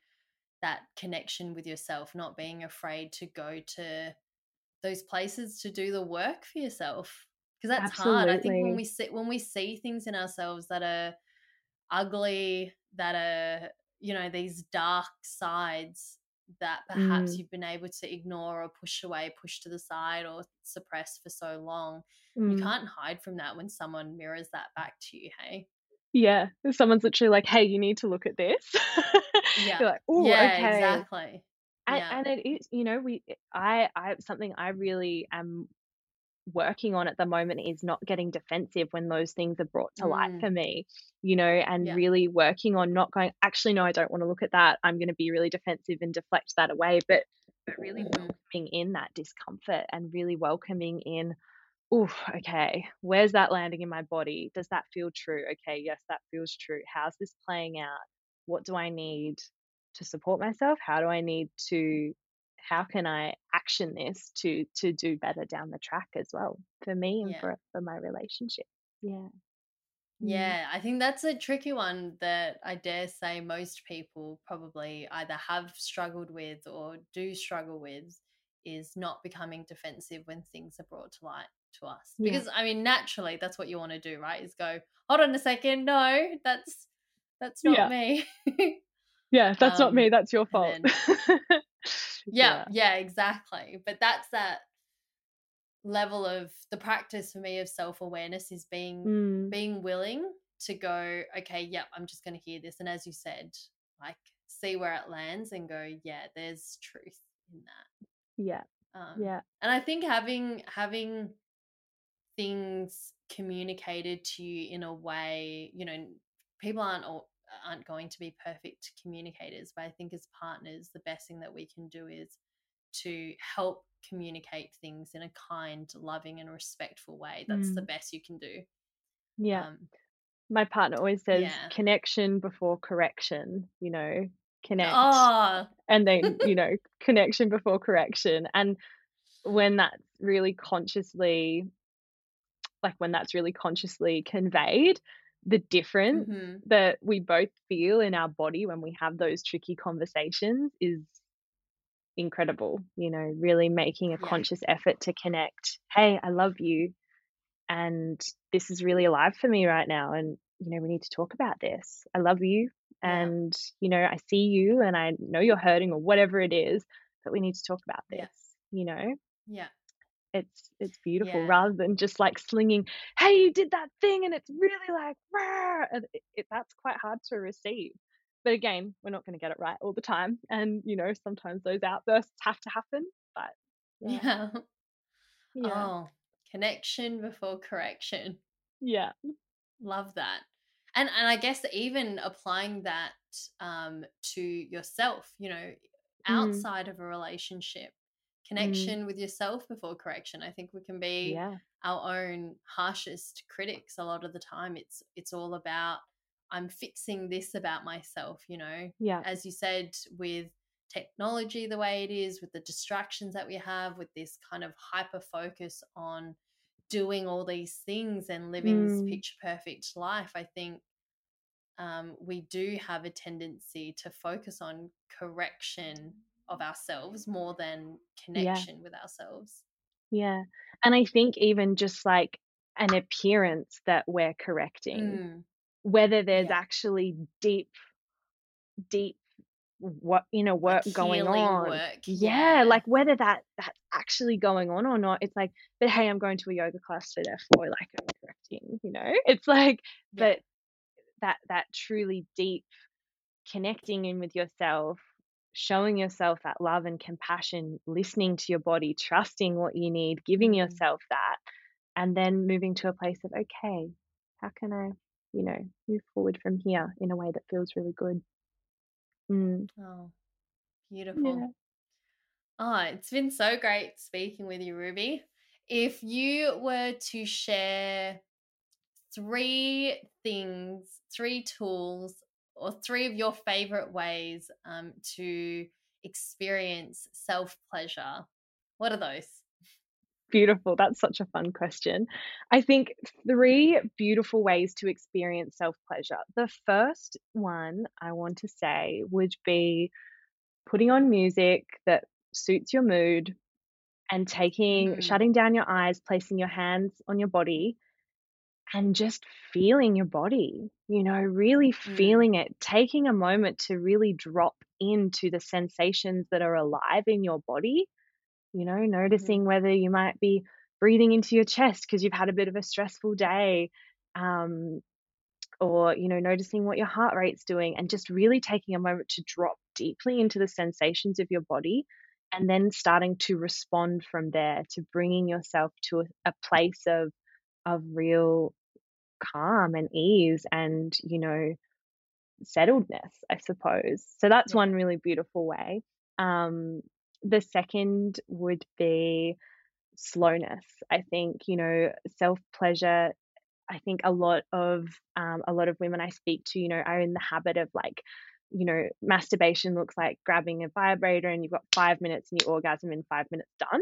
that connection with yourself, not being afraid to go to those places to do the work for yourself. Because that's hard. I think when we see when we see things in ourselves that are ugly, that are, you know, these dark sides that perhaps Mm, you've been able to ignore or push away, push to the side or suppress for so long. You mm. can't hide from that when someone mirrors that back to you, hey? Yeah, if someone's literally like, "Hey, you need to look at this." Yeah. You're like, "Oh, Yeah, okay." exactly. And Yeah. and it is, you know, we I I something I really am working on at the moment is not getting defensive when those things are brought to light Mm, for me, you know, and yeah. really working on not going, actually, no, I don't want to look at that. I'm going to be really defensive and deflect that away, but but really hmm welcoming in that discomfort and really welcoming in, oh, okay, where's that landing in my body? Does that feel true? Okay, yes, that feels true. How's this playing out? What do I need to support myself? How do I need to how can I action this to to do better down the track as well for me and Yeah. for for my relationship? Yeah. Yeah. I think that's a tricky one that I dare say most people probably either have struggled with or do struggle with is not becoming defensive when things are brought to light to us. Yeah. Because I mean naturally that's what you want to do, right? Is go, hold on a second, no, that's that's not Yeah. me. Yeah, that's not me, um that's your fault. then yeah, Yeah. yeah, exactly. But that's that level of the practice for me of self-awareness is being Mm. being willing to go okay yep i'm just going to hear this and as you said like see where it lands and go yeah there's truth in that Yeah. um Yeah. and i think having having things communicated to you in a way you know people aren't all aren't going to be perfect communicators but i think as partners the best thing that we can do is to help communicate things in a kind loving and respectful way that's the Mm. best you can do Yeah. um My partner always says yeah connection before correction, you know, connect oh and then, you know, connection before correction. And when that's really consciously like when that's really consciously conveyed, the difference hmm that we both feel in our body when we have those tricky conversations is incredible. You know, really making a yeah conscious effort to connect. Hey, I love you. And this is really alive for me right now. And, you know, we need to talk about this. I love you. yeah And, you know, I see you and I know you're hurting or whatever it is, but we need to talk about yeah this. You know, yeah it's it's beautiful yeah rather than just like slinging, hey, you did that thing and it's really like, it, it, that's quite hard to receive. But again, we're not going to get it right all the time. And, you know, sometimes those outbursts have to happen. But yeah, yeah yeah, oh connection before correction yeah. love that and and i guess even applying that um to yourself you know Mm, outside of a relationship mm, connection with yourself before correction i think we can be yeah. our own harshest critics a lot of the time it's it's all about i'm fixing this about myself you know Yeah. as you said with technology the way it is with the distractions that we have with this kind of hyper focus on doing all these things and living this Mm, picture perfect life i think um, we do have a tendency to focus on correction of ourselves more than yeah. connection with ourselves Yeah. And I think even just like an appearance that we're correcting, mm, whether there's yeah actually deep, deep what you know work going on. work Yeah, yeah like whether that that's actually going on or not. It's like, but hey, I'm going to a yoga class, so therefore, like I'm correcting you know? It's like, yeah. but that, that truly deep connecting in with yourself, showing yourself that love and compassion, listening to your body, trusting what you need, giving mm. yourself that, and then moving to a place of, okay, how can I, you know, move forward from here in a way that feels really good? Mm. Oh, beautiful. Yeah. Oh, it's been so great speaking with you, Ruby. If you were to share three things, three tools, or three of your favorite ways um, to experience self pleasure, what are those? Beautiful. That's such a fun question. I think three beautiful ways to experience self pleasure. The first one I want to say would be putting on music that suits your mood and taking, mm. shutting down your eyes, placing your hands on your body and just feeling your body, you know, really mm. feeling it, taking a moment to really drop into the sensations that are alive in your body you know, mm-hmm. noticing whether you might be breathing into your chest because you've had a bit of a stressful day. Um, or you know noticing what your heart rate's doing and just really taking a moment to drop deeply into the sensations of your body and then starting to respond from there to bringing yourself to a, a place of of real calm and ease and you know settledness i suppose so that's yeah. one really beautiful way um the second would be slowness. I think, you know, self pleasure. I think a lot of um, a lot of women I speak to, you know, are in the habit of like, you know, masturbation looks like grabbing a vibrator and you've got five minutes and you orgasm in five minutes done.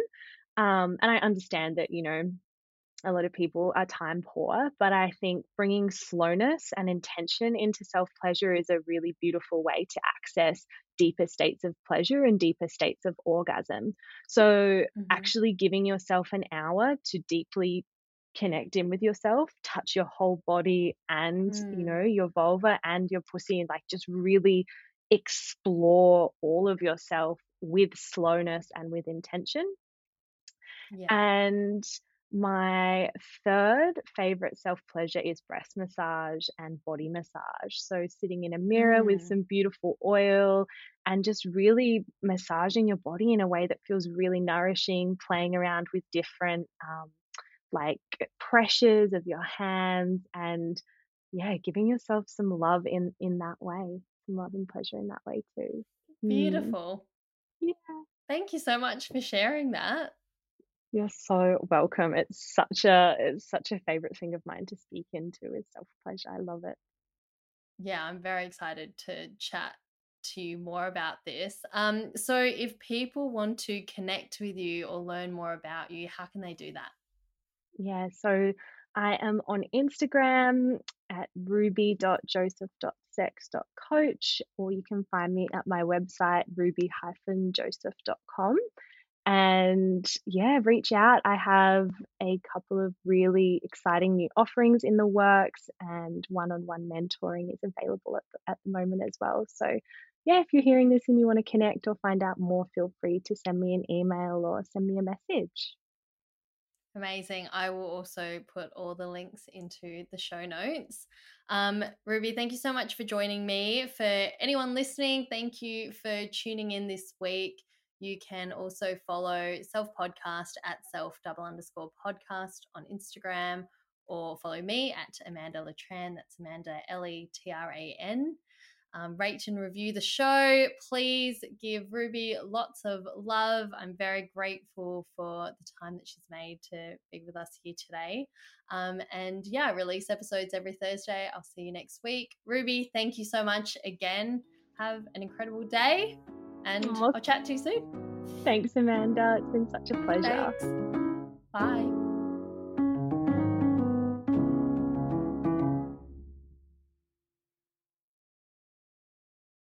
Um, and I understand that, you know, a lot of people are time poor, but I think bringing slowness and intention into self pleasure is a really beautiful way to access deeper states of pleasure and deeper states of orgasm. So, mm-hmm. actually giving yourself an hour to deeply connect in with yourself, touch your whole body and, mm. you know, your vulva and your pussy, and like just really explore all of yourself with slowness and with intention. Yeah. And my third favorite self pleasure is breast massage and body massage. So, sitting in a mirror mm. with some beautiful oil and just really massaging your body in a way that feels really nourishing, playing around with different um, like pressures of your hands and yeah, giving yourself some love in in that way, some love and pleasure in that way too. Mm. Beautiful. Mm. Yeah. Thank you so much for sharing that. You're so welcome. It's such a it's such a favorite thing of mine to speak into is self pleasure. I love it. Yeah, I'm very excited to chat to you more about this. Um, so if people want to connect with you or learn more about you, how can they do that? Yeah, so I am on Instagram at ruby.josif.sex.coach, or you can find me at my website, ruby-josif.com and yeah, reach out. I have a couple of really exciting new offerings in the works, and one on one mentoring is available at the, at the moment as well. So, yeah, if you're hearing this and you want to connect or find out more, feel free to send me an email or send me a message. Amazing. I will also put all the links into the show notes. Um, Ruby, thank you so much for joining me. For anyone listening, thank you for tuning in this week. You can also follow Self Podcast at self double underscore podcast on Instagram or follow me at Amanda Letran. That's Amanda L E T R A N. Um, rate and review the show. Please give Ruby lots of love. I'm very grateful for the time that she's made to be with us here today. Um, and yeah, release episodes every Thursday. I'll see you next week. Ruby, thank you so much again. Have an incredible day and Aww. I'll chat to you soon. Thanks, Amanda. It's been such a pleasure. Thanks. Bye.